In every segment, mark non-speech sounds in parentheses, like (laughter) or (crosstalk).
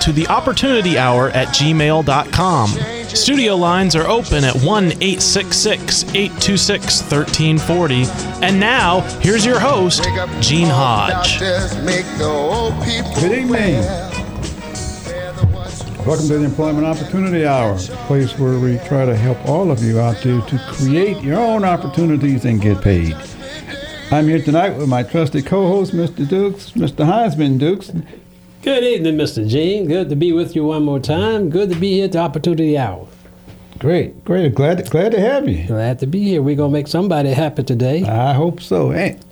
to the opportunity hour at gmail.com. Studio lines are open at 1 866 826 1340. And now, here's your host, Gene Hodge. Good evening. Welcome to the Employment Opportunity Hour, a place where we try to help all of you out there to create your own opportunities and get paid. I'm here tonight with my trusty co-host, Mr. Dukes, Mr. Heisman Dukes. Good evening, Mr. Gene. Good to be with you one more time. Good to be here at the Opportunity Hour. Great, great. Glad, to, glad to have you. Glad to be here. We're gonna make somebody happy today. I hope so. And,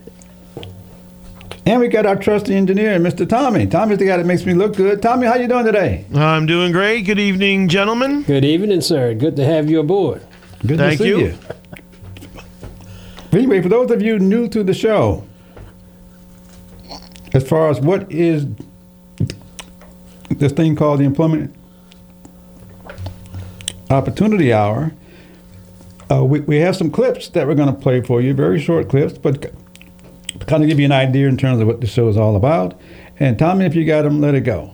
and we got our trusty engineer, Mr. Tommy. Tommy's the guy that makes me look good. Tommy, how you doing today? I'm doing great. Good evening, gentlemen. Good evening, sir. Good to have you aboard. Good Thank to see you. you. Anyway, for those of you new to the show, as far as what is this thing called the Employment Opportunity Hour, uh, we, we have some clips that we're going to play for you, very short clips, but kind of give you an idea in terms of what the show is all about. And Tommy, if you got them, let it go.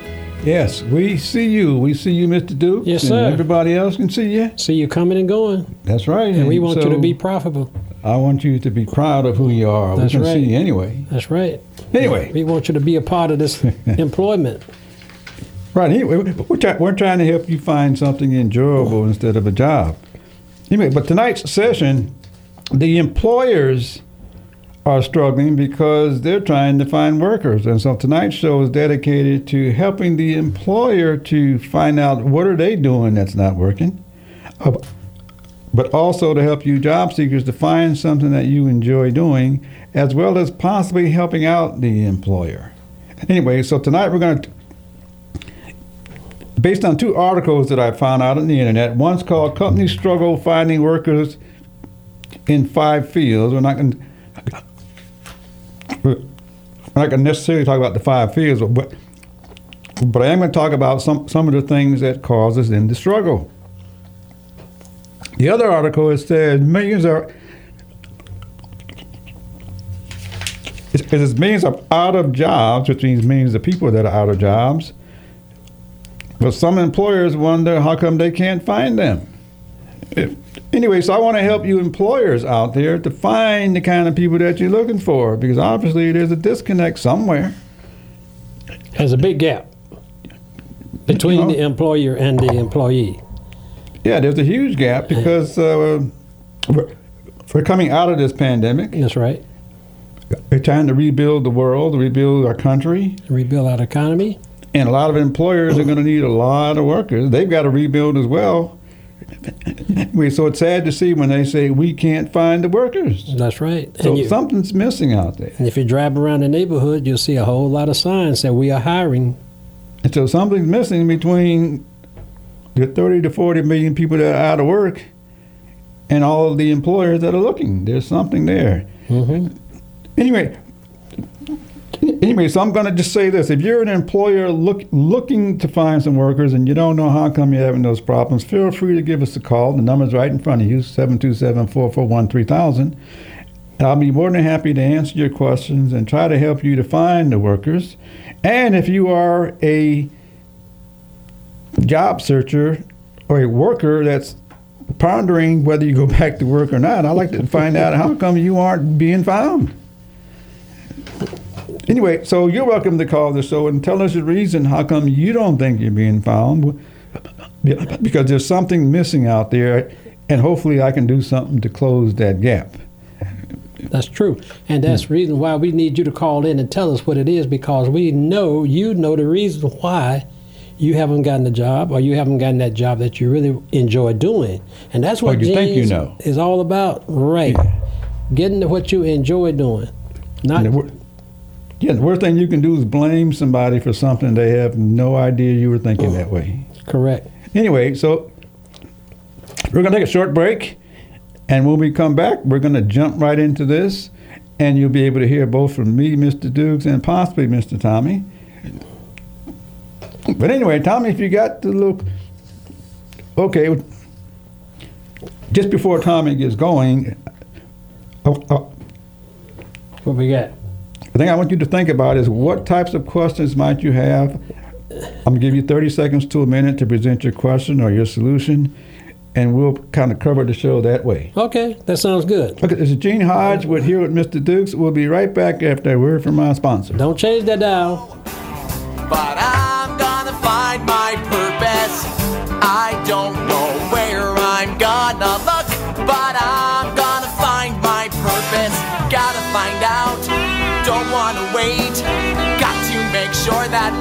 Yes, we see you. We see you, Mr. Duke. Yes, and sir. everybody else can see you. See you coming and going, That's right. and we want you to be profitable. I want you to be proud of who you are. That's we can right. see you anyway. That's right. Anyway, We want you to be a part of this (laughs) employment. right. Anyway, we're, try, we're trying to help you find something enjoyable instead of a job. Anyway, but tonight's session, the employers are struggling because they're trying to find workers, and so tonight's show is dedicated to helping the employer to find out what are they doing that's not working, but also to help you job seekers to find something that you enjoy doing, as well as possibly helping out the employer. Anyway, so tonight we're going to based on two articles that I found out on the internet. One's called "Companies Struggle Finding Workers in Five Fields." We're not going to, not going to necessarily talk about the five fears, but but I am going to talk about some some of the things that causes them to struggle. The other article it says millions are. It says millions are out of jobs, which means millions of people that are out of jobs. But some employers wonder how come they can't find them. If- anyway, so I want to help you employers out there to find the kind of people that you're looking for because obviously there's a disconnect somewhere. There's a big gap between You know. the employer and the employee. Yeah, there's a huge gap because uh, we're, we're coming out of this pandemic. That's right. We're trying to rebuild the world, rebuild our country, Rebuild our economy. and a lot of employers are going to need a lot of workers. They've got to rebuild as well. We- So it's sad to see when they say we can't find the workers. That's right. So you, something's missing out there. and if you drive around the neighborhood, you'll see a whole lot of signs that we are hiring. And so something's missing between the 30 to 40 million people that are out of work and all of the employers that are looking. There's something there. hmm Anyway, anyway, so I'm going to just say this: if you're an employer look, looking to find some workers and you don't know how come you're having those problems, feel free to give us a call. The number's right in front of you: 727-441-3000. And I'll be more than happy to answer your questions and try to help you to find the workers. And if you are a job searcher or a worker that's pondering whether you go (laughs) back to work or not, I'd like to find out how come you aren't being found. Anyway, so you're welcome to call the show and tell us the reason how come you don't think you're being found. Because there's something missing out there, and hopefully I can do something to close that gap. That's true. And that's the reason why we need you to call in and tell us what it is because we know you know the reason why you haven't gotten the job or you haven't gotten that job that you really enjoy doing. And that's what Or you think you know. is all about. Right. Getting to what you enjoy doing. Not And the, wor- yeah, the worst thing you can do is blame somebody for something they have no idea you were thinking that way. correct. Anyway, so we're going to take a short break. And when we come back, we're going to jump right into this. And you'll be able to hear both from me, Mr. Dukes, and possibly Mr. Tommy. But anyway, Tommy, if you got the look, Okay. Just before Tommy gets going, oh, oh, What we got? The thing I want you to think about is what types of questions might you have? I'm going to give you 30 seconds to a minute to present your question or your solution, and we'll kind of cover the show that way. Okay, that sounds good. Okay, this is Gene Hodge with Here with Mr. Dukes. We'll be right back after a word from our sponsor. Don't change that dial. But I'm gonna find my purpose. I don't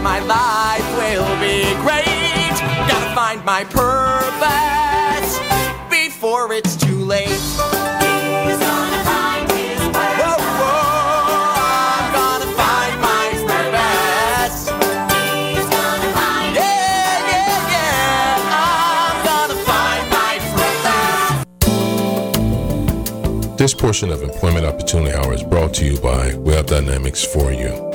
my life will be great. Gotta find my purpose before it's too late. This portion of Employment Opportunity Hour is brought to you by Web Dynamics for You.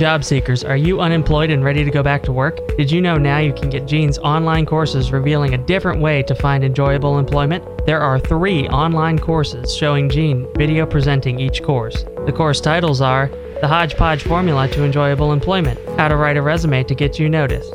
Job seekers, are you unemployed and ready to go back to work? Did you know now you can get Gene's online courses revealing a different way to find enjoyable employment? There are three online courses showing Gene video presenting each course. The course titles are The Hodgepodge Formula to Enjoyable Employment, How to Write a Resume to Get You Noticed,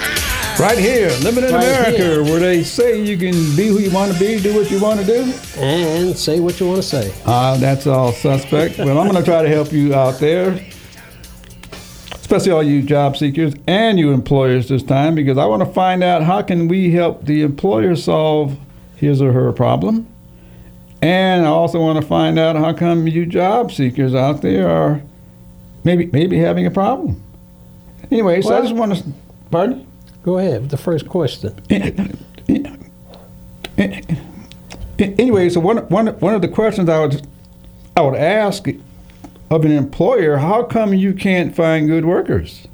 Right here, Living in Right America, here. where they say you can be who you want to be, do what you want to do. And say what you want to say. Uh, that's all suspect. well, I'm going to try to help you out there, especially all you job seekers and you employers this time, because I want to find out how can we help the employer solve his or her problem, and I also want to find out how come you job seekers out there are maybe maybe having a problem. Anyway, so I just want to, pardon. Go ahead with the first question. Anyway, so one, one, one of the questions I would I would ask of an employer, how come you can't find good workers?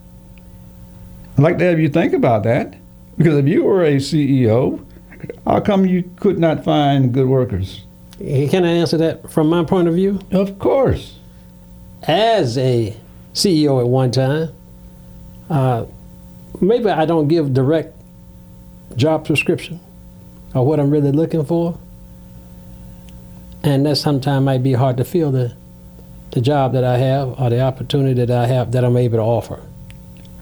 I'd like to have you think about that. Because if you were a CEO, how come you could not find good workers? Can I answer that from my point of view? Of course. As a CEO at one time, uh, maybe I don't give direct job prescription or what I'm really looking for. And that sometimes might be hard to fill the, the job that I have or the opportunity that I have that I'm able to offer.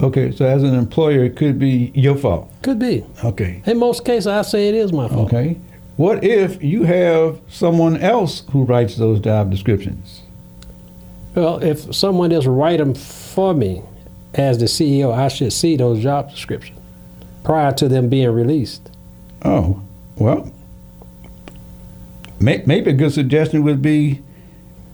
Okay, so as an employer, it could be your fault. Could be. Okay. In most cases, I say it is my fault. Okay. What if you have someone else who writes those job descriptions? Well, if someone is write them for me as the CEO, I should see those job descriptions prior to them being released. Oh, well, may, maybe a good suggestion would be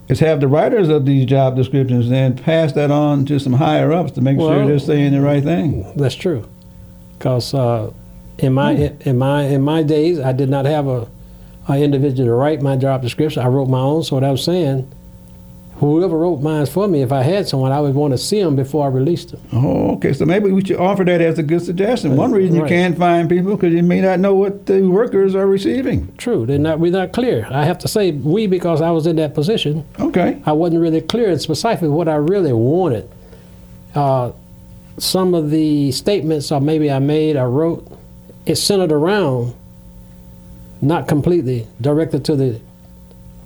is have the writers of these job descriptions then pass that on to some higher ups to make sure they're saying the right thing. That's true, because uh, in my in my in my days, I did not have a, a individual to write my job description. I wrote my own. So what I was saying, whoever wrote mine for me, if I had someone, I would want to see them before I released them. Oh, okay. So maybe we should offer that as a good suggestion. One reason you can't find people because you may not know what the workers are receiving. True, they're not we're not clear. I have to say we because I was in that position. Okay. I wasn't really clear and specific what I really wanted. Uh, some of the statements, or maybe I made, I wrote, it centered around, not completely directed to the,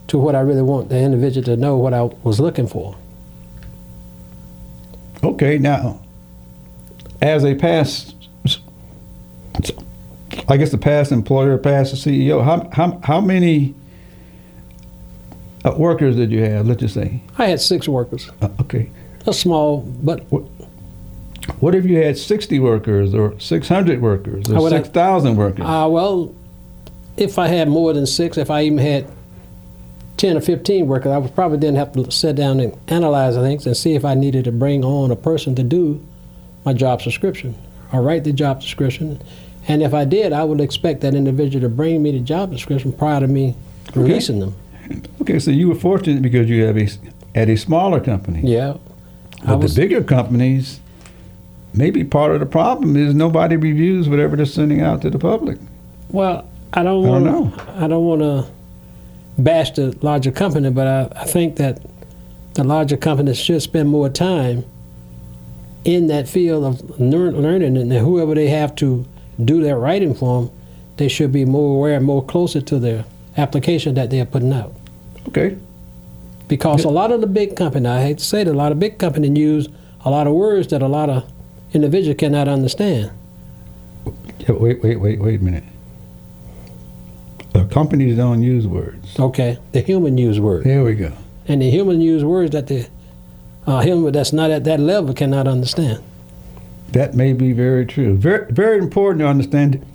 to what I really want the individual to know what I was looking for. Okay. Now, as a past, I guess the past employer, past CEO, how how how many uh, workers did you have? Let's just say. I had six workers, Uh, okay. a small, but What if you had 60 workers or 600 workers or would 6,000 workers? uh, well, if I had more than six, if I even had ten or fifteen workers, I would probably then have to sit down and analyze things and see if I needed to bring on a person to do my job description or write the job description. And if I did, I would expect that individual to bring me the job description prior to me releasing them. Okay, so you were fortunate because you have a, at a smaller company. Yeah. But was- the bigger companies, maybe part of the problem is nobody reviews whatever they're sending out to the public. Well, I don't I don't want to. I don't want to bash the larger company, but I, I think that the larger companies should spend more time in that field of lear- learning, and whoever they have to do their writing for them, they should be more aware, and more closer to their application that they are putting out. Okay. Because a lot of the big company, I hate to say it, a lot of big company use a lot of words that a lot of individuals cannot understand. Yeah, wait, wait, wait, wait a minute. Companies don't use words. Okay, the human use words. There we go. and the human use words that the uh, human that's not at that level cannot understand. That may be very true. Very, very important to understand.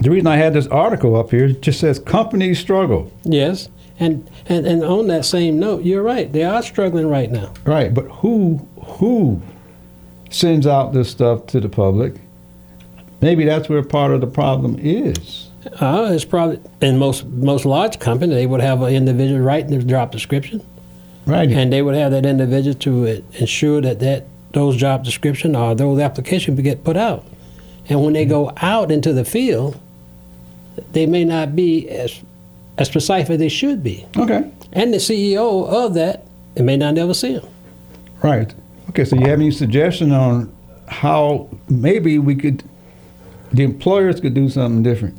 The reason I had this article up here just says companies struggle. Yes, and and and on that same note, you're right. They are struggling right now. Right, but who who sends out this stuff to the public? Maybe that's where part of the problem is. Uh, it's probably in most most large companies they would have an individual writing the job description, Right. and they would have that individual to ensure that that those job description or those applications get put out. And when they go out into the field, they may not be as as precise as they should be. okay. And the CEO of that, it may not ever see them. Right. Okay. So you have any suggestion on how maybe we could, the employers could do something different?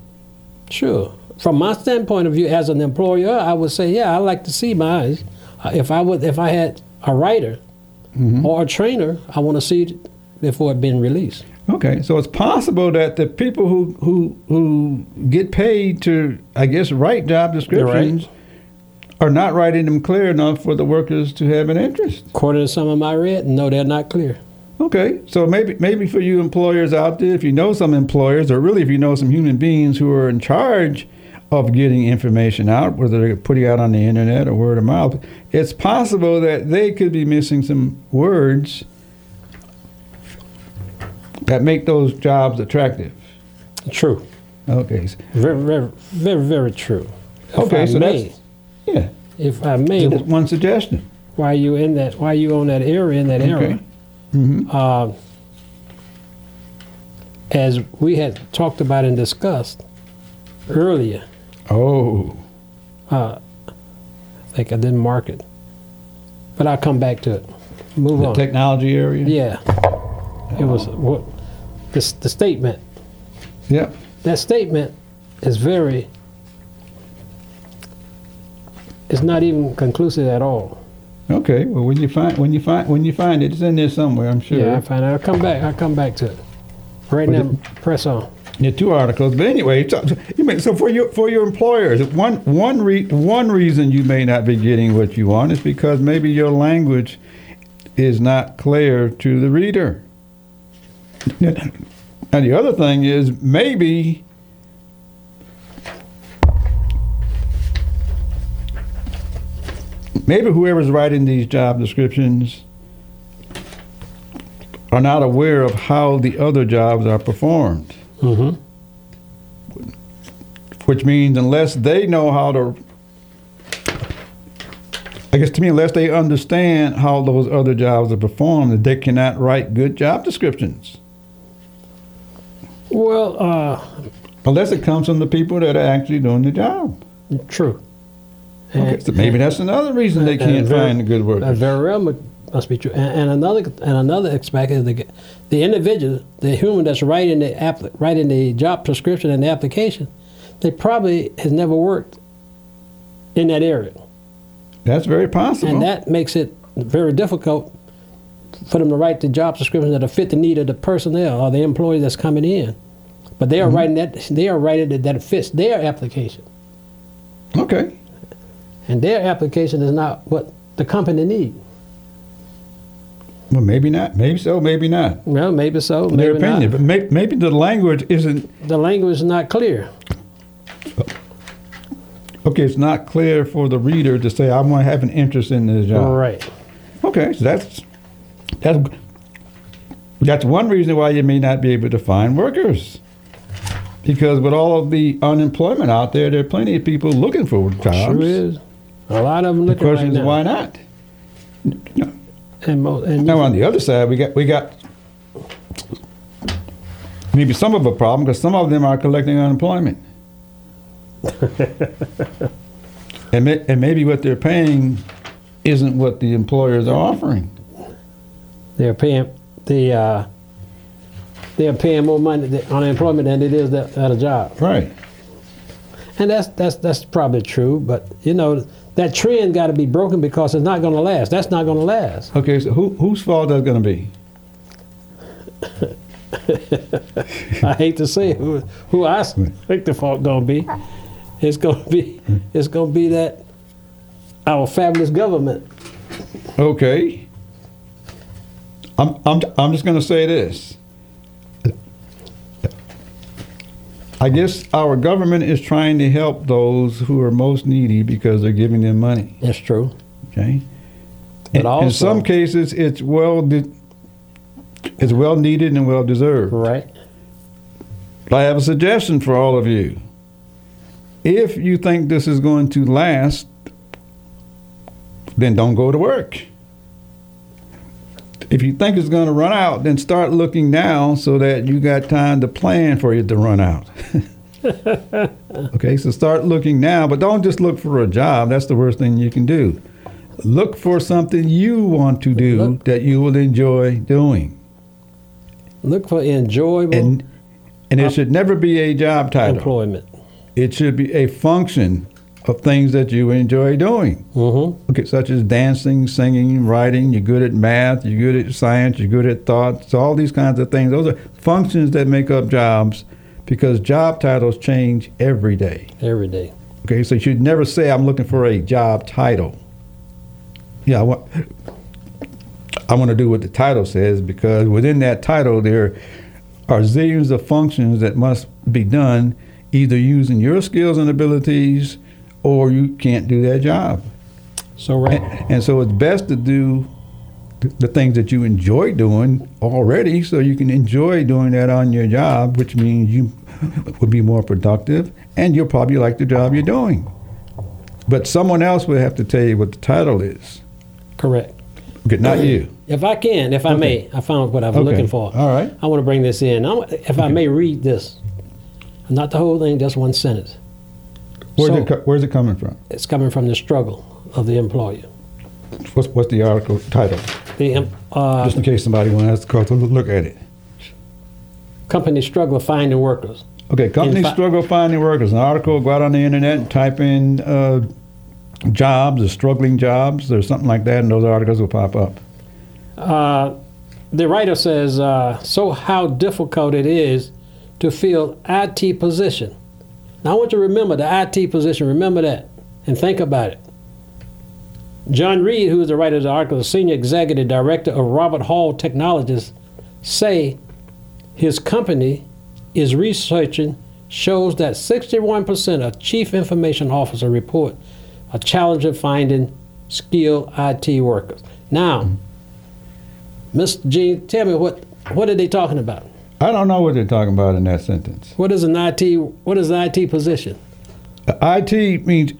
Sure. From my standpoint of view, as an employer, I would say, yeah, I like to see mine. Uh, If I would, if I had a writer or a trainer, I want to see it before it being released. Okay, so it's possible that the people who who who get paid to, I guess, write job descriptions are not writing them clear enough for the workers to have an interest. According to some of my read, no, they're not clear. Okay, so maybe maybe for you employers out there, if you know some employers, or really if you know some human beings who are in charge of getting information out, whether they're putting out on the internet or word of mouth, it's possible that they could be missing some words that make those jobs attractive. True. Okay, Very, very, very, very true. If Okay, I so may, yeah. if I may, one suggestion. while you in that, while you on that area, in that Okay. Area, uh, as we had talked about and discussed earlier, Oh, uh, I think I didn't mark it, but I'll come back to it. Move the on. technology area. yeah, it was what this the statement. Yep. That statement is very. It's not even conclusive at all. Okay. Well, when you find when you find when you find it, it's in there somewhere. I'm sure. Yeah, I find out. I'll come back. I'll come back to it. Right now, press on. Yeah, two articles. But anyway, so, so for your for your employers, one one re, one reason you may not be getting what you want is because maybe your language is not clear to the reader. And the other thing is maybe maybe whoever's writing these job descriptions are not aware of how the other jobs are performed Mm-hmm. which means unless they know how to I guess to me, unless they understand how those other jobs are performed, that they cannot write good job descriptions. Well, uh, Unless it comes from the people that are actually doing the job. true. Okay, so maybe that's another reason they can't very- find the good workers. very well must be true. And, and another and another aspect is the the individual, the human that's writing the app, writing the job prescription and the application, they probably has never worked in that area, That's very possible. and that makes it very difficult for them to write the job descriptions that will fit the need of the personnel or the employee that's coming in. But they are Mm-hmm. writing that they are writing it that fits their application, okay. And their application is not what the company needs. Well, maybe not. Maybe so. Maybe not. Well, maybe so. Their Maybe opinion, not. but may, maybe the language isn't the language is not clear. Oh. okay. It's not clear for the reader to say, "I want to have an interest in this job." Right. Okay, so that's that's That's one reason why you may not be able to find workers. Because with all of the unemployment out there, there are plenty of people looking for jobs. Sure is. A lot of them The looking question right is now. why not? And, mo- and Now on the other side, we got we got maybe some of a problem because some of them are collecting unemployment, (laughs) and may, and maybe what they're paying isn't what the employers are offering. they're paying the uh, they're paying more money th- on unemployment than it is that, at a job, Right. and that's that's that's probably true. But you know that trend got to be broken because it's not going to last. That's not going to last. Okay. So who whose fault that's going to be? (laughs) I hate to say it, who I think the fault going to be. It's going to be it's going to be that our fabulous government. Okay. I'm I'm I'm just going to say this. I guess our government is trying to help those who are most needy because they're giving them money. That's true. Okay. But in, also, in some cases, it's well de- it's well needed and well deserved. right? I have a suggestion for all of you. If you think this is going to last, then don't go to work. If you think it's going to run out, then start looking now so that you got time to plan for it to run out. (laughs) okay, so start looking now, but don't just look for a job. That's the worst thing you can do. Look for something you want to do Look- that you will enjoy doing. Look for enjoyable And and it should never be a job title. employment. It should be a function of things that you enjoy doing. Mm-hmm. Okay, such as dancing, singing, writing. You're good at math. You're good at science. You're good at thoughts. All these kinds of things. Those are functions that make up jobs, because job titles change every day. Every day. Okay, so you should never say I'm looking for a job title. Yeah, I want. I want to do what the title says because within that title there are zillions of functions that must be done, either using your skills and abilities, or you can't do that job. So right. And, and so it's best to do the things that you enjoy doing already, so you can enjoy doing that on your job, which means you will be more productive, and you'll probably like the job you're doing. But someone else will have to tell you what the title is. Correct. Okay, not you. If I can, if I may, I found what I was Okay. looking for. All right. I want to bring this in. I, if I may read this, not the whole thing, just one sentence. Where's, So- it, where's it coming from? It's coming from the struggle of the employer. What's, what's the article title? The uh, Just in case somebody wants to look at it. company struggle finding workers. Okay, companies fa- struggle finding workers. An article, go out on the internet and type in uh, jobs or struggling jobs or something like that, and those articles will pop up. Uh, the writer says, uh, so how difficult it is to fill IT position. Now I want you to remember the IT position. Remember that and think about it. John Reed, who is the writer of the article, the senior executive director of Robert Half Technologies, say his company is researching shows that 61% of chief information officer report a challenge of finding skilled IT workers. Now, Mr. Gene, tell me what what are they talking about? I don't know what they're talking about in that sentence. What is an IT what is an IT position? IT means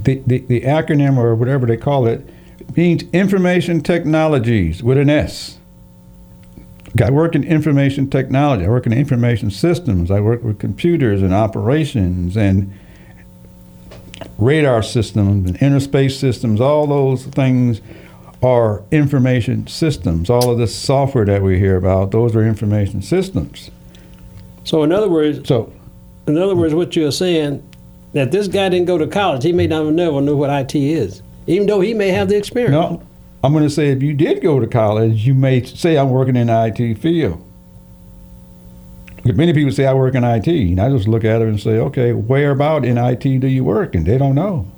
the, the, the acronym or whatever they call it means information technologies with an S. I work in information technology. I work in information systems. I work with computers and operations and radar systems and interspace systems. All those things are information systems. All of this software that we hear about, those are information systems. So in other words, So in other words, what you're saying that this guy didn't go to college, he may not never knew what IT is, even though he may have the experience. No, I'm going to say if you did go to college, you may say I'm working in the IT field. Many people say I work in IT, and I just look at it and say, okay, where about in IT do you work? And they don't know.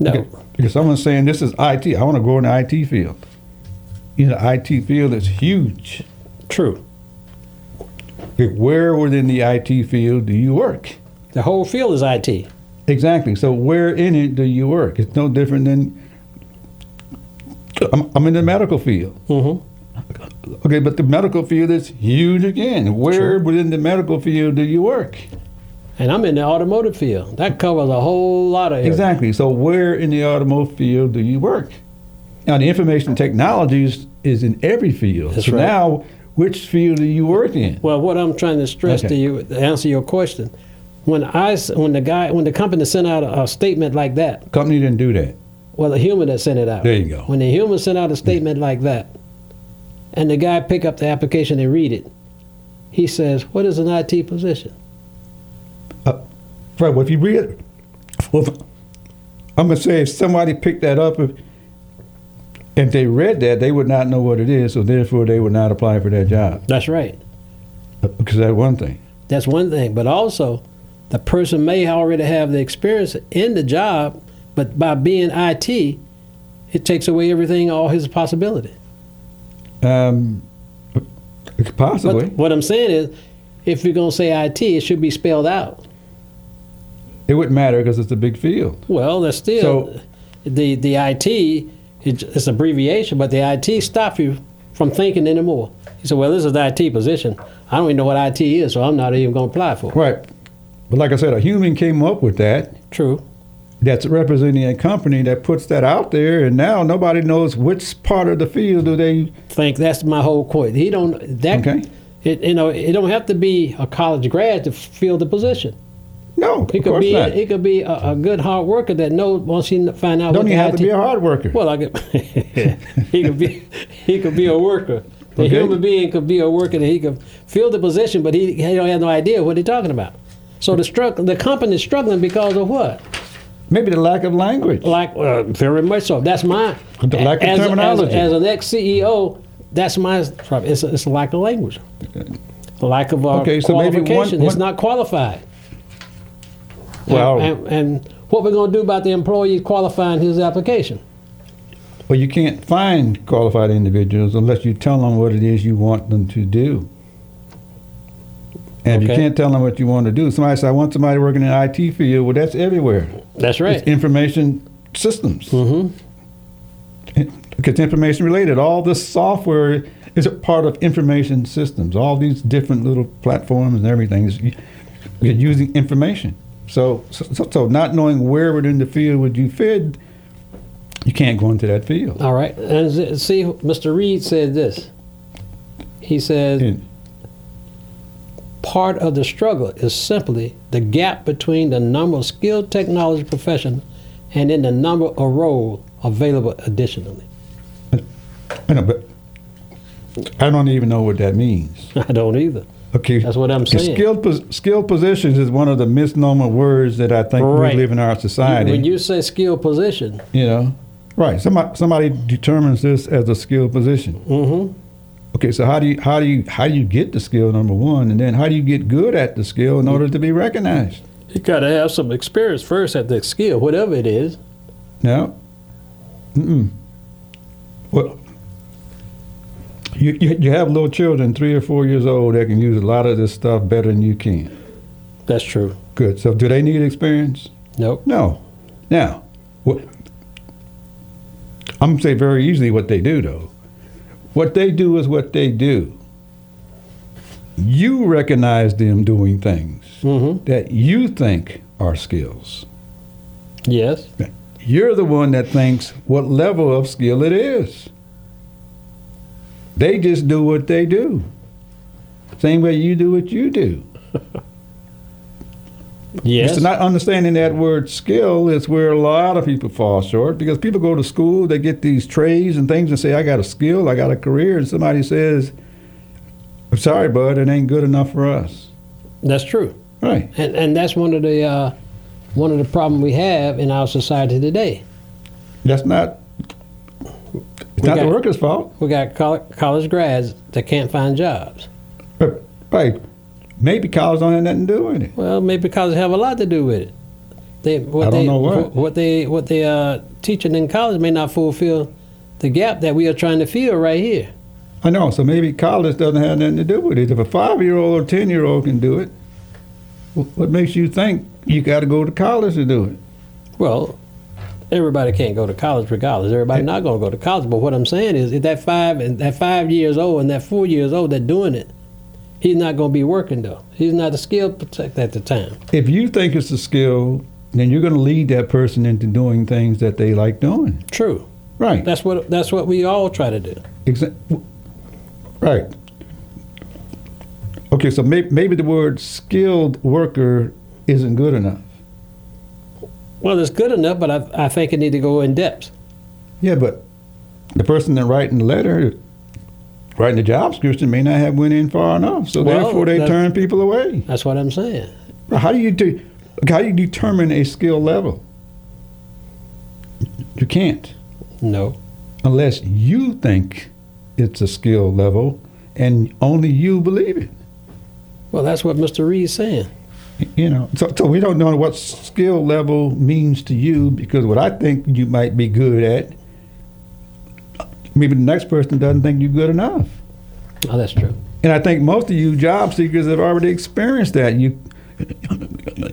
No. Because someone's saying this is IT, I want to go in the IT field. You know, IT field is huge. True. Okay, Where within the IT field do you work? The whole field is IT. Exactly. So where in it do you work? It's no different than I'm, I'm in the medical field. Mm-hmm. Okay, but the medical field is huge again. Where Sure. within the medical field do you work? And I'm in the automotive field. That covers a whole lot of areas. Exactly. So where in the automotive field do you work? Now the information technologies is in every field. That's so right. now which field are you working in? Well, what I'm trying to stress to you, to answer your question, when I, when the guy, when the company sent out a, a statement like that, Company didn't do that. well, the human that sent it out. There you go. When the human sent out a statement like that, and the guy pick up the application and read it, he says, "What is an IT position?" Right. Well, if you read it, well, if- I'm gonna say if somebody picked that up, if, if they read that, they would not know what it is, so therefore they would not apply for that job. That's right. Because that's one thing. That's one thing. But also, the person may already have the experience in the job, but by being IT, it takes away everything, all his possibility. Um, possibly. But what I'm saying is, if you're going to say IT, it should be spelled out. It wouldn't matter because it's a big field. Well, that's still So- the the IT. It's, abbreviation, but the IT stops you from thinking anymore. You say, "Well, this is the IT position. I don't even know what IT is, so I'm not even going to apply for." it." Right. But like I said, a human came up with that. True. That's representing a company that puts that out there, and now nobody knows which part of the field do they. think that's my whole point. He don't that Okay. it you know it don't have to be a college grad to fill the position. No, He of could be not. he could be a, a good hard worker that knows once he find out. Don't the have to be a hard worker. Well, I could, (laughs) he could be he could be a worker. The Okay. human being could be a worker that he could fill the position, but he, he don't have no idea what he's talking about. So the struggle, the company is struggling because of what? Maybe the lack of language. Like uh, very much so. That's my The lack of as, terminology. As, as an ex CEO, that's my problem. It's a, it's a lack of language, a lack of uh, Okay, so maybe one- qualification. it's not qualified. Well- and, and, and what we're going to do about the employee qualifying his application? Well, you can't find qualified individuals unless you tell them what it is you want them to do. And if you can't tell them what you want to do, somebody says, I want somebody working in IT field. Well, that's everywhere. That's right. It's information systems. hmm It's information related. All this software is a part of information systems. All these different little platforms and everything is you're using information. So, so, so not knowing where within the field would you fit, you can't go into that field. All right. And see, Mr. Reed said this. He said, And- part of the struggle is simply the gap between the number of skilled technology professionals and in the number of roles available additionally. I know, but I don't even know what that means. (laughs) I don't either. Okay, That's what I'm saying. Skilled, pos- skilled positions is one of the misnomer words that I think Right. we live in our society. When you say skilled position, you know, right? Somebody somebody determines this as a skilled position. hmm Okay, so how do you how do you how do you get the skill number one, and then how do you get good at the skill in order to be recognized? you got to have some experience first at the skill, whatever it is. No. Mm-mm. Well, you, you you have little children, three or four years old, that can use a lot of this stuff better than you can. That's true. Good. So, do they need experience? Nope. No. Now, what, I'm gonna say very easily what they do though. What they do is what they do. You recognize them doing things hmm that you think are skills. Yes. You're the one that thinks what level of skill it is. They just do what they do. Same way you do what you do. (laughs) Yes. It's not understanding that word skill is where a lot of people fall short because people go to school, they get these trades and things and say, I got a skill, I got a career, and somebody says, I'm sorry, bud, it ain't good enough for us. That's true. Right. And and that's one of the uh, one of the problem we have in our society today. That's not We not the worker's fault. We got college grads that can't find jobs. But, right. Maybe college don't have nothing to do with it. Well, maybe college have a lot to do with it. They what I don't they know what. what they what they uh, teaching in college may not fulfill the gap that we are trying to fill right here. I know, so maybe college doesn't have nothing to do with it. If a five year old or ten year old can do it, what makes you think you got to go to college to do it? Well, everybody can't go to college regardless. Everybody not going to go to college. But what I'm saying is, if that five and that five years old and that four years old that doing it, he's not going to be working though. He's not a skill protect at the time. If you think it's a skill, then you're going to lead that person into doing things that they like doing. True. Right. That's what that's what we all try to do. Exa- right. Okay, so may- maybe the word skilled worker isn't good enough. Well, it's good enough, but I, I think it need to go in depth. Yeah, but the person that writing the letter, writing the job description, may not have went in far enough. So Well, therefore, they turn people away. That's what I'm saying. How do you do? How do you determine a skill level? You can't No. unless you think it's a skill level, and only you believe it. Well, that's what Mr. Reed's saying. You know, so, so we don't know what skill level means to you because what I think you might be good at, maybe the next person doesn't think you're good enough. Oh, that's true. And I think most of you job seekers have already experienced that. You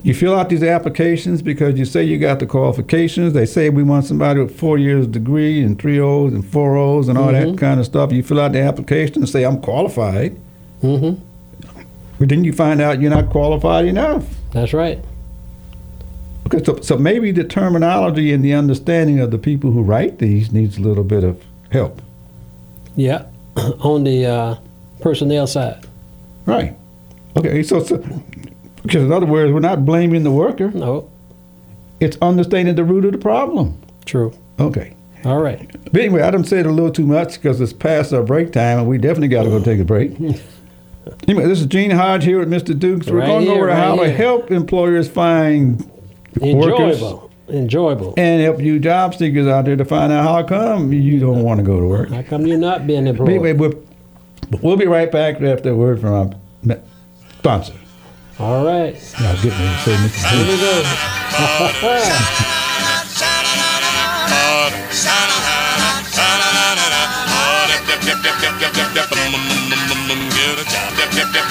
you fill out these applications because you say you got the qualifications. They say we want somebody with four years degree and three O's and four O's and all that kind of stuff. You fill out the application and say I'm qualified. hmm But then you find out you're not qualified enough. That's right. Okay, so, so maybe the terminology and the understanding of the people who write these needs a little bit of help. Yeah. (clears throat) On the uh, personnel side. Right. Okay, so, so because in other words, we're not blaming the worker. No. It's understanding the root of the problem. True. Okay. All right. But anyway, I done said a little too much because it's past our break time, and we definitely got to go take a break. (laughs) anyway, this is Gene Hodge here with Mr. Dukes. We're Right going here, over right how to help employers find workers Enjoyable. Enjoyable. and help you job seekers out there to find out how come you don't want to go to work. How come you're not being employed? anyway, we'll, we'll be right back after a word from our sponsor. All right. Was getting ready to say Mr. Here we go. (laughs)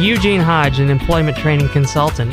Eugene Hodge, an employment training consultant,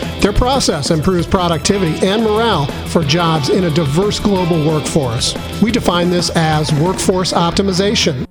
Their process improves productivity and morale for jobs in a diverse global workforce. We define this as workforce optimization.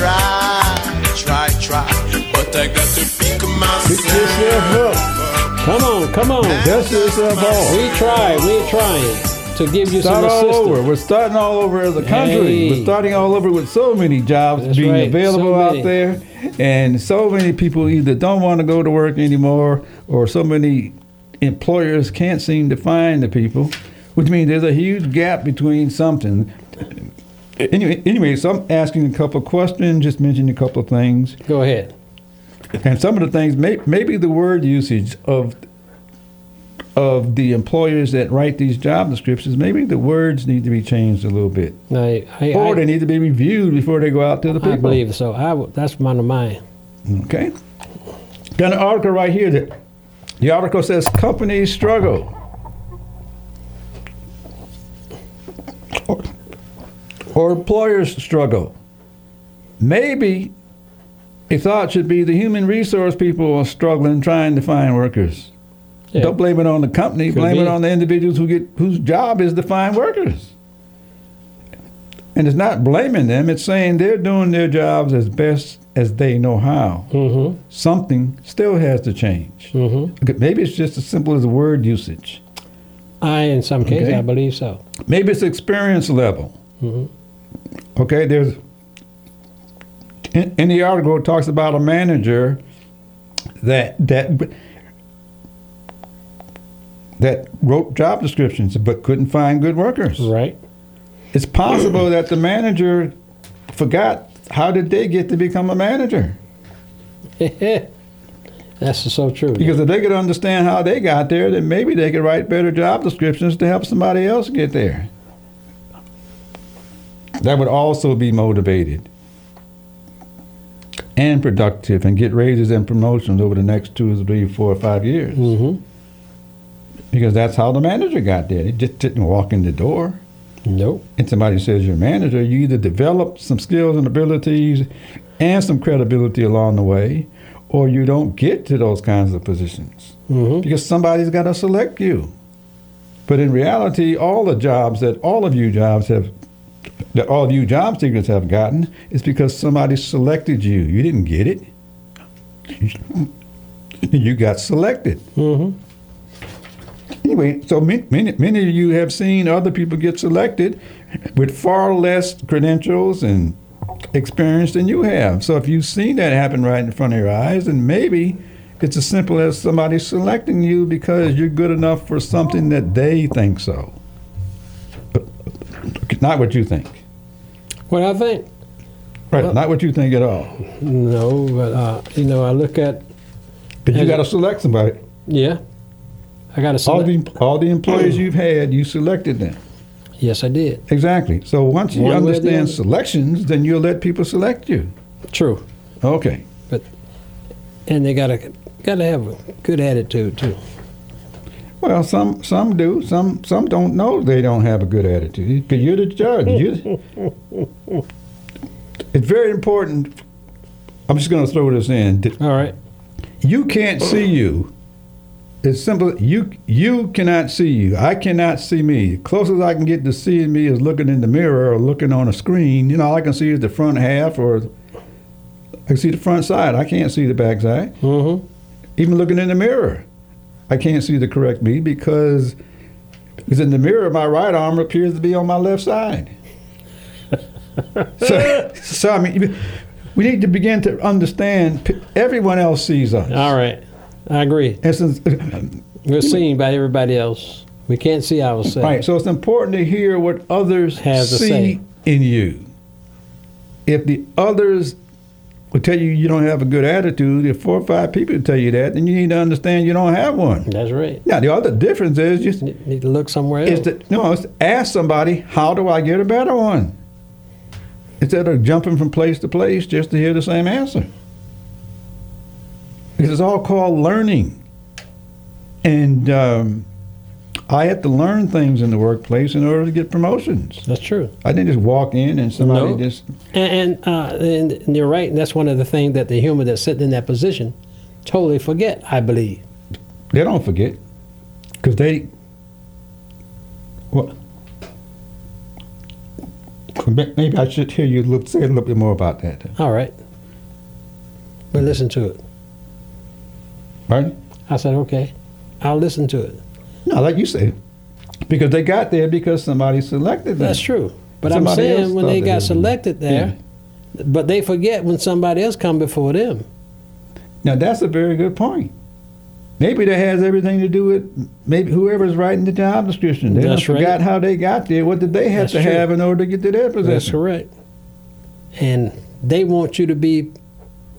Try, try, try. But I got to pick Pick yourself up. Come on, come on. Dust yourself off. We tried. We're trying to give you Start some all assistance. over. We're starting all over as a country. Hey. We're starting all over with so many jobs That's being right. available So out there, and so many people either don't want to go to work anymore, or so many employers can't seem to find the people, which means there's a huge gap between something. Anyway, anyway, so I'm asking a couple of questions, just mentioning a couple of things. Go ahead. And some of the things, may, maybe the word usage of of the employers that write these job descriptions, maybe the words need to be changed a little bit, I, I, or they I, need to be reviewed before they go out to the people. I believe so. I, w- that's one of mine. Okay. Got an article right here that the article says companies struggle. Or, employers struggle. Maybe a thought should be the human resource people are struggling trying to find workers. Yeah. Don't blame it on the company. Could blame it on the individuals who get whose job is to find workers. And it's not blaming them. It's saying they're doing their jobs as best as they know how. Mm-hmm. Something still has to change. Mm-hmm. Maybe it's just as simple as word usage. I, in some cases, Okay. I believe so. Maybe it's experience level. Mhm. Okay, there's in, in the article it talks about a manager that that that wrote job descriptions but couldn't find good workers. Right. It's possible that the manager forgot how did they get to become a manager? (laughs) That's so true. Because if they could understand how they got there, then maybe they could write better job descriptions to help somebody else get there. That would also be motivated and productive and get raises and promotions over the next two or three, four or five years. Mm-hmm. Because that's how the manager got there. He just didn't walk in the door. Nope. and somebody says you're a manager, you either develop some skills and abilities and some credibility along the way, or you don't get to those kinds of positions Mm-hmm. because somebody's got to select you. But in reality, all the jobs that all of you jobs have, that all of you job seekers have gotten, is because somebody selected you. You didn't get it. (laughs) You got selected. Mm-hmm. Anyway, so many, many, many of you have seen other people get selected with far less credentials and experience than you have. So if you've seen that happen right in front of your eyes, then maybe it's as simple as somebody selecting you because you're good enough for something that they think so. Not what you think. What I think? Right, Well- not what you think at all. No, but uh, you know, I look at But you got to select somebody. yeah. I got to All select. the, all the employees you've had, you selected them. Yes, I did. Exactly. So once you One or the understand selections, then you'll let people select you. True, Okay. But and they got to got to have a good attitude too. Well, some some do. Some some don't know they don't have a good attitude. Because you're the judge. You, (laughs) it's very important. I'm just going to throw this in. All right. You can't see you. It's simple. You you cannot see you. I cannot see me. Closest I can get to seeing me is looking in the mirror or looking on a screen. You know, all I can see is the front half, or I can see the front side. I can't see the back side. Mm-hmm. Even looking in the mirror, I can't see the correct me because because in the mirror, my right arm appears to be on my left side. so, (laughs) so I mean, we need to begin to understand. Everyone else sees us. All right. I agree. Since- We're seen by everybody else. We can't see ourselves. right. So it's important to hear what others Have to see in you. If the others will tell you you don't have a good attitude, if four or five people tell you that, then you need to understand you don't have one. That's right. Now the other difference is just Need, need to look somewhere else. is that no, it's ask somebody how do I get a better one. instead of jumping from place to place just to hear the same answer. Because it's all called learning. And um, I had to learn things in the workplace in order to get promotions. That's true. I didn't just walk in and somebody No. just And and, uh, and and you're right. And that's one of the things that the human that's sitting in that position totally forget. I believe. they don't forget because they well maybe I should hear you say a little bit more about that, All right. But listen to it. right? I said, okay, I'll listen to it. No, like you say, because they got there because somebody selected them. That's true. But Somebody I'm saying when they got selected there, but they forget when somebody else come before them. Now that's a very good point. Maybe that has everything to do with maybe whoever's writing the job description. They That's right. forgot how they got there. What did they have That's to true. have in order to get to their That's correct. And they want you to be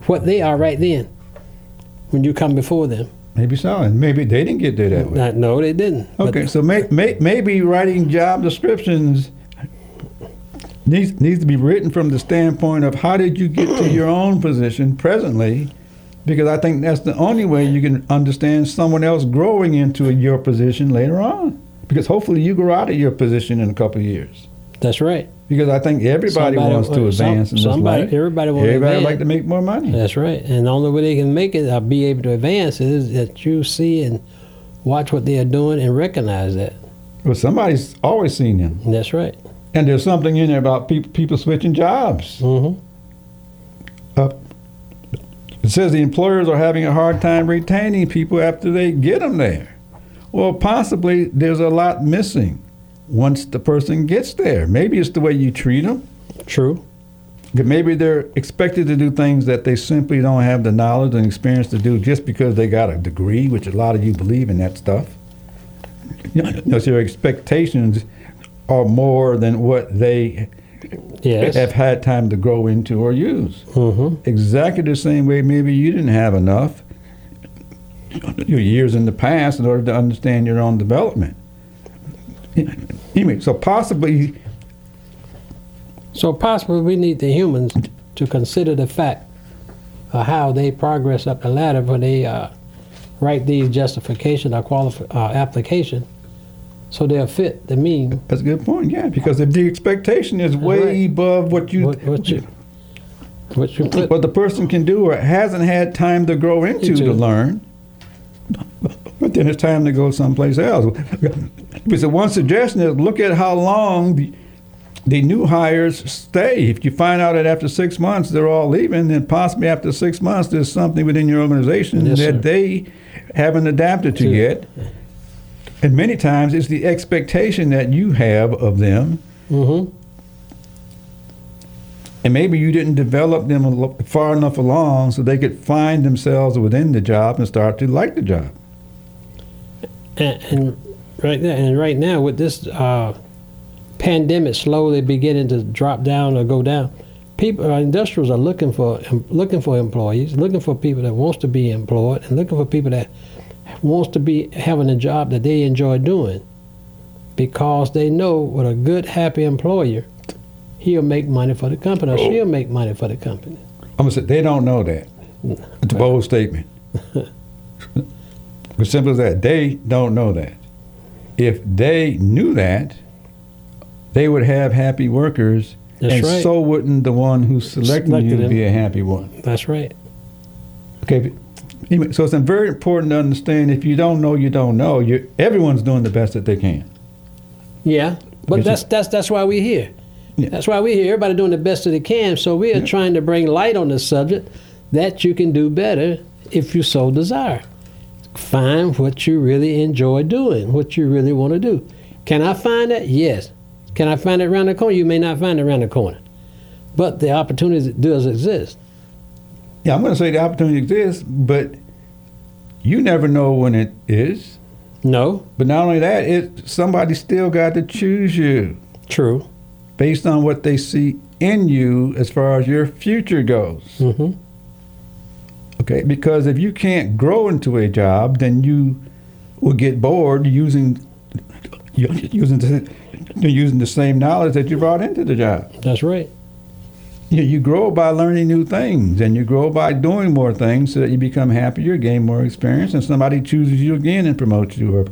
what they are right then when you come before them. Maybe so, and maybe they didn't get there that way. Not, no, they didn't. Okay, so may, may, maybe writing job descriptions needs needs to be written from the standpoint of how did you get to your (clears throat) own position presently, because I think that's the only way you can understand someone else growing into your position later on. Because hopefully you grow out of your position in a couple of years. That's right. Because I think everybody Somebody- wants to uh, some- advance in this somebody- life. everybody wants to Everybody advance. like to make more money. That's right. And the only way they can make it or be able to advance is that you see and watch what they are doing and recognize that. Well, somebody's always seen them, That's right. and there's something in there about people people switching jobs. hmm Uh, it says the employers are having a hard time retaining people after they get them there. Well, possibly there's a lot missing once the person gets there. Maybe it's the way you treat them. True. Maybe they're expected to do things that they simply don't have the knowledge and experience to do just because they got a degree, which a lot of you believe in that stuff. You know, so your expectations are more than what they Yes. have had time to grow into or use. hmm Exactly the same way maybe you didn't have enough your years in the past in order to understand your own development. Anyway, so possibly So possibly we need the humans to consider the fact of how they progress up the ladder when they uh, write these justification or qualif- uh, application, so they'll fit the mean. that's a good point, yeah, because if the expectation is way Right. above what you What, what you what you put. what the person can do or hasn't had time to grow into Into. to learn, but then it's time to go someplace else. But So one suggestion is look at how long the, the new hires stay. If you find out that after six months they're all leaving, then possibly after six months there's something within your organization Yes, that sir. they haven't adapted to yet. And many times it's the expectation that you have of them hmm and maybe you didn't develop them far enough along so they could find themselves within the job and start to like the job. And, and right there, and right now with this uh, pandemic slowly beginning to drop down or go down, people, uh, industrials are looking for um, looking for employees, looking for people that wants to be employed, and looking for people that wants to be having a job that they enjoy doing, because they know with a good, happy employer, he'll make money for the company or she'll make money for the company. I'm gonna say they don't know that. It's a bold statement. (laughs) as simple as that. They don't know that. If they knew that, they would have happy workers, That's and right. so wouldn't the one who selected, Selected you them. be a happy one. That's right. Okay. So it's very important to understand. If you don't know, you don't know. You everyone's doing the best that they can. Yeah, but Because that's that's that's why we're here. Yeah. That's why we're here. Everybody doing the best that they can. So we are Yeah. trying to bring light on this subject that you can do better if you so desire. Find what you really enjoy doing, what you really want to do. Can I find that? Yes. Can I find it around the corner? You may not find it around the corner, but the opportunity does exist. Yeah, I'm going to say the opportunity exists, but you never know when it is. No, But not only that, it somebody still got to choose you true. based on what they see in you as far as your future goes. hmm Okay, because if you can't grow into a job, then you will get bored using using the, using the same knowledge that you brought into the job. That's right. you, you grow by learning new things, and you grow by doing more things so that you become happier, gain more experience, and somebody chooses you again and promotes you or,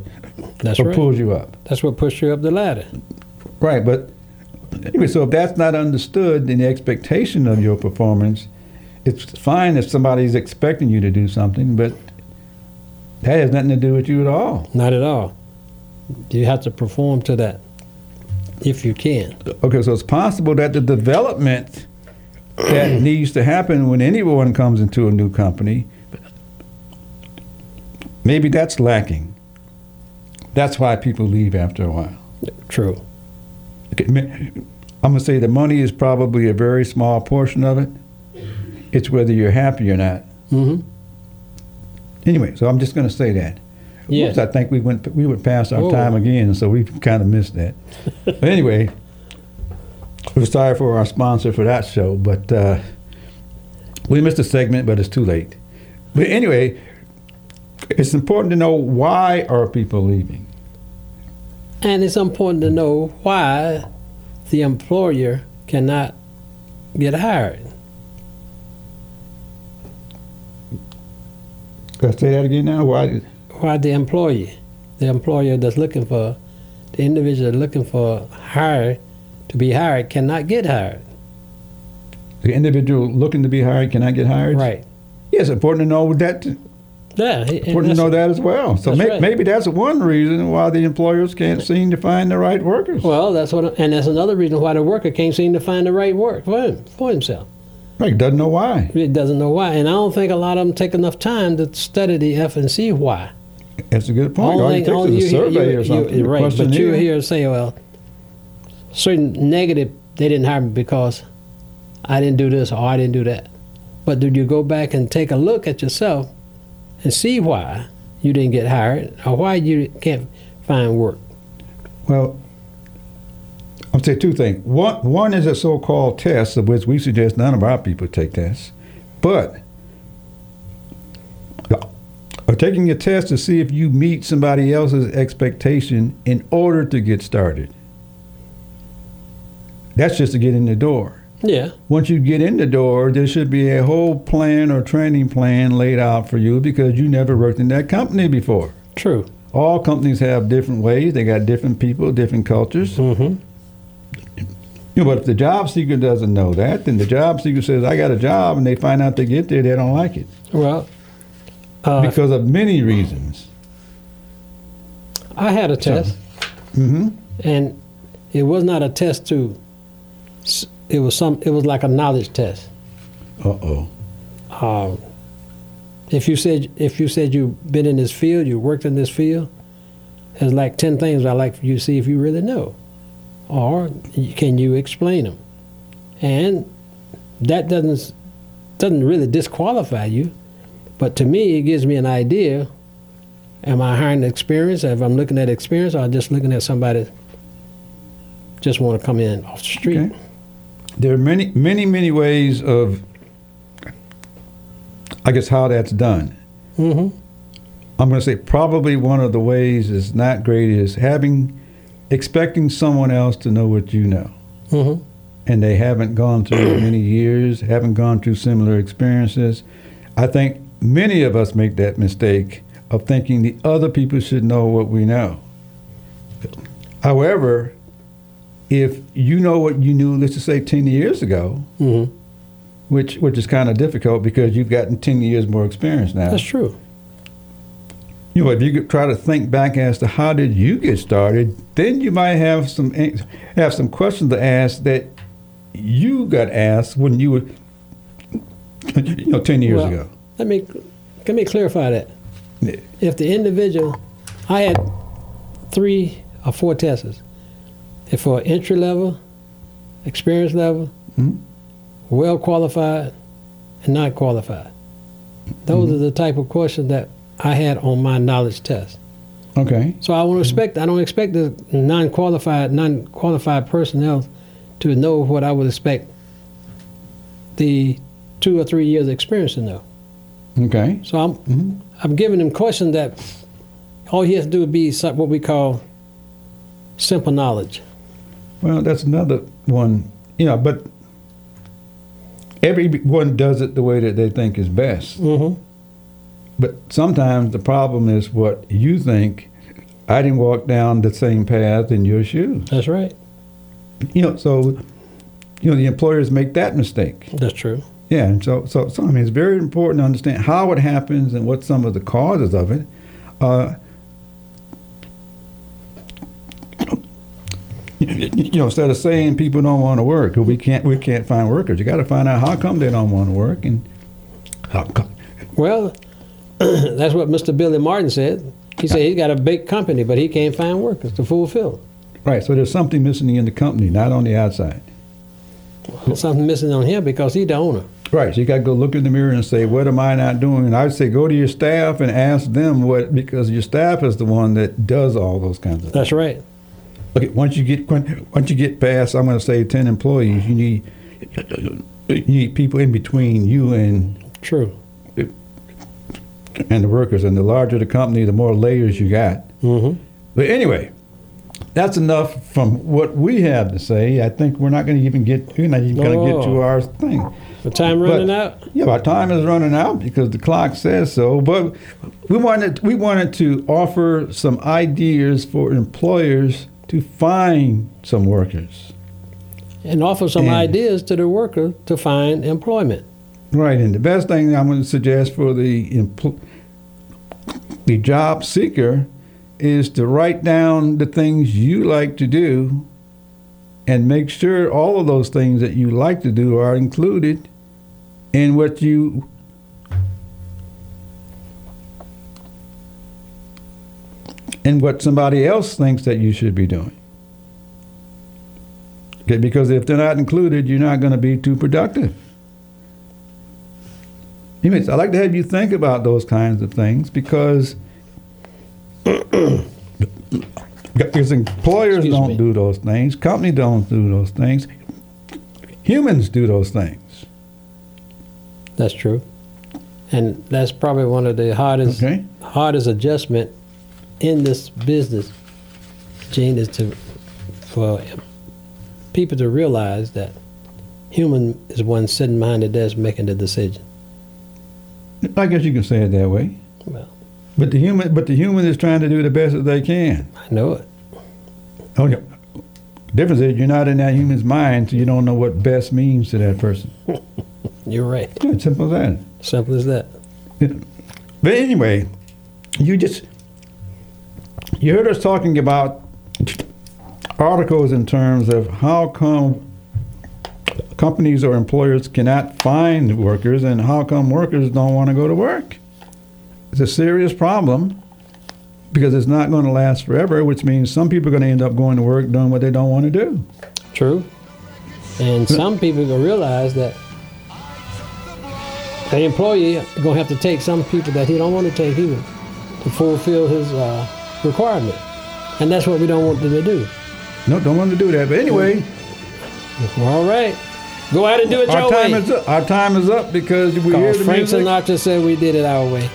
That's or right. pulls you up. That's what pushed you up the ladder. Right, but anyway, so if that's not understood in the expectation of your performance, it's fine if somebody's expecting you to do something, but that has nothing to do with you at all. Not at all. You have to perform to that if you can. Okay, so it's possible that the development that (clears throat) needs to happen when anyone comes into a new company, maybe that's lacking. That's why people leave after a while. True. Okay, I'm gonna say the money is probably a very small portion of it. It's whether you're happy or not. Mm-hmm. Anyway, so I'm just gonna say that. Whoops, I think we went we went past our time again, so we kind of missed that. but anyway, we're sorry for our sponsor for that show, but uh, we missed a segment, but it's too late. But anyway, it's important to know why are people leaving. And it's important to know why the employer cannot get hired. Can I say that again now? Why? Why the employee, the employer that's looking for, the individual looking for hire to be hired cannot get hired. The individual looking to be hired cannot get hired. Right. Yes, important to know that. Yeah. Important to know that as well. So That's may, right. maybe that's one reason why the employers can't seem to find the right workers. Well, that's what, and that's another reason why the worker can't seem to find the right work for him, for himself. Right, doesn't know why. He doesn't know why, and I don't think a lot of them take enough time to study the F and C why. That's a good point. All Only- it takes is a you hear- survey you- or something. a right, but you hear say, well, certain negative, they didn't hire me because I didn't do this or I didn't do that. But did you go back and take a look at yourself and see why you didn't get hired or why you can't find work? Well, I'll say two things. One, one is a so-called test, of which we suggest none of our people take tests, but are taking a test to see if you meet somebody else's expectation in order to get started. That's just to get in the door. Yeah, Once you get in the door, there should be a whole plan or training plan laid out for you because you never worked in that company before. true. All companies have different ways. They got different people, different cultures. Mm-hmm. You know, but if the job seeker doesn't know that, then the job seeker says, "I got a job," and they find out they get there, they don't like it Well, uh, because of many reasons. I had a test. Mm-hmm. and it was not a test to it was some it was like a knowledge test Uh oh. um, if you said if you said you've been in this field you worked in this field there's like 10 things i like for you to see if you really know or can you explain them and that doesn't doesn't really disqualify you but to me it gives me an idea am i hiring experience if i'm looking at experience or I'm just looking at somebody just want to come in off the street Okay. There are many, many, many ways of, I guess, how that's done. mm-hmm. I'm going to say probably one of the ways is not great is having, expecting someone else to know what you know. Mm-hmm. and they haven't gone through (clears throat) many years, haven't gone through similar experiences. I think many of us make that mistake of thinking the other people should know what we know. However, if you know what you knew, let's just say 10 years ago, Mm-hmm. which which is kind of difficult because you've gotten 10 years more experience now. That's true. You know, if you could try to think back as to how did you get started, then you might have some have some questions to ask that you got asked when you were, you know, ten years Well, ago. Let me let me clarify that. Yeah. If the individual, I had three or four tests. If for entry level, experience level, Mhm. well qualified, and not qualified. Those Mm-hmm. are the type of questions that I had on my knowledge test. Okay. So I won't expect. I don't expect the non-qualified, non-qualified personnel to know what I would expect the two or three years experience to know. Okay. So I'm Mhm. I'm giving him questions that all he has to do would be what we call simple knowledge. Well, that's another one. You know, but everyone does it the way that they think is best. Mm-hmm. But sometimes the problem is what you think. I didn't walk down the same path in your shoes. That's right. You know, so you know the employers make that mistake. That's true. Yeah, and so so, so I mean, it's very important to understand how it happens and what some of the causes of it. Uh, you know, instead of saying people don't want to work or we can't we can't find workers, you got to find out how come they don't want to work and how come. Well, (clears throat) that's what Mr. Billy Martin said. He said he's got a big company, but he can't find workers to fulfill. Right, so there's something missing in the company, not on the outside. There's something missing on him because he's the owner. Right, so you got to go look in the mirror and say, "What am I not doing?" And I would say, go to your staff and ask them what, because your staff is the one that does all those kinds of things. That's right. Okay, once you get once you get past, I'm going to say ten employees, you need you need people in between you and True. And the workers. And the larger the company, the more layers you got. Mm-hmm. But anyway, that's enough from what we have to say. I think we're not going to even get we're not even going to get to Oh. our thing. The time running But- out. Yeah, our time is running out because the clock says so. But we wanted we wanted to offer some ideas for employers to find some workers. And offer some And- ideas to the worker to find employment. Right, and the best thing I'm going to suggest for the the job seeker is to write down the things you like to do and make sure all of those things that you like to do are included in what you and what somebody else thinks that you should be doing. Okay, because if they're not included, you're not going to be too productive. Anyways, I like to have you think about those kinds of things because because employers Excuse don't me. do those things, companies don't do those things, humans do those things. That's true. And that's probably one of the hardest Okay. hardest adjustment in this business, Gene, is to for people to realize that human is one sitting behind the desk making the decision. I guess you can say it that way. Well, But the human, but the human is trying to do the best that they can. I know it. Oh, yeah. Difference is you're not in that human's mind, so you don't know what best means to that person. (laughs) You're right. Yeah, it's simple as that. Simple as that. But anyway, you just you heard us talking about articles in terms of how come companies or employers cannot find workers and how come workers don't want to go to work. It's a serious problem because it's not going to last forever, which means some people are going to end up going to work doing what they don't want to do. True. And some people gonna realize that the employee gonna have to take some people that he don't want to take either to fulfill his uh, requirement, and that's what we don't want them to do. No, don't want them to do that. But anyway, All right, go out and do it our your time way. is up. Our time is up because we hear the Frank music. Sinatra said we did it our way.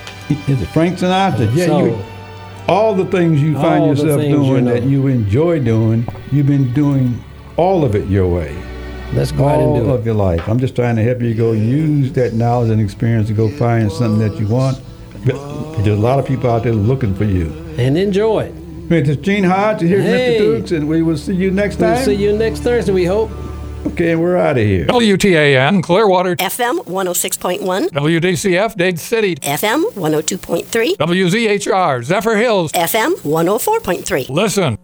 Is it Frank Sinatra? Yeah, So- you, all the things you find yourself things you doing know. that you enjoy doing, you've been doing all of it your way, Let's go out and all do of it. your life. I'm just trying to help you go use that knowledge and experience to go find something that you want. There's a lot of people out there looking for you. And enjoy it. Hey, This is Gene Hodge here, Hey. Mr. Dukes, and we will see you next We'll time. see you next Thursday. We hope. Okay, we're out of here. WTAN, Clearwater, FM 106.1, WDCF, Dade City, FM 102.3, WZHR, Zephyrhills. FM 104.3. Listen.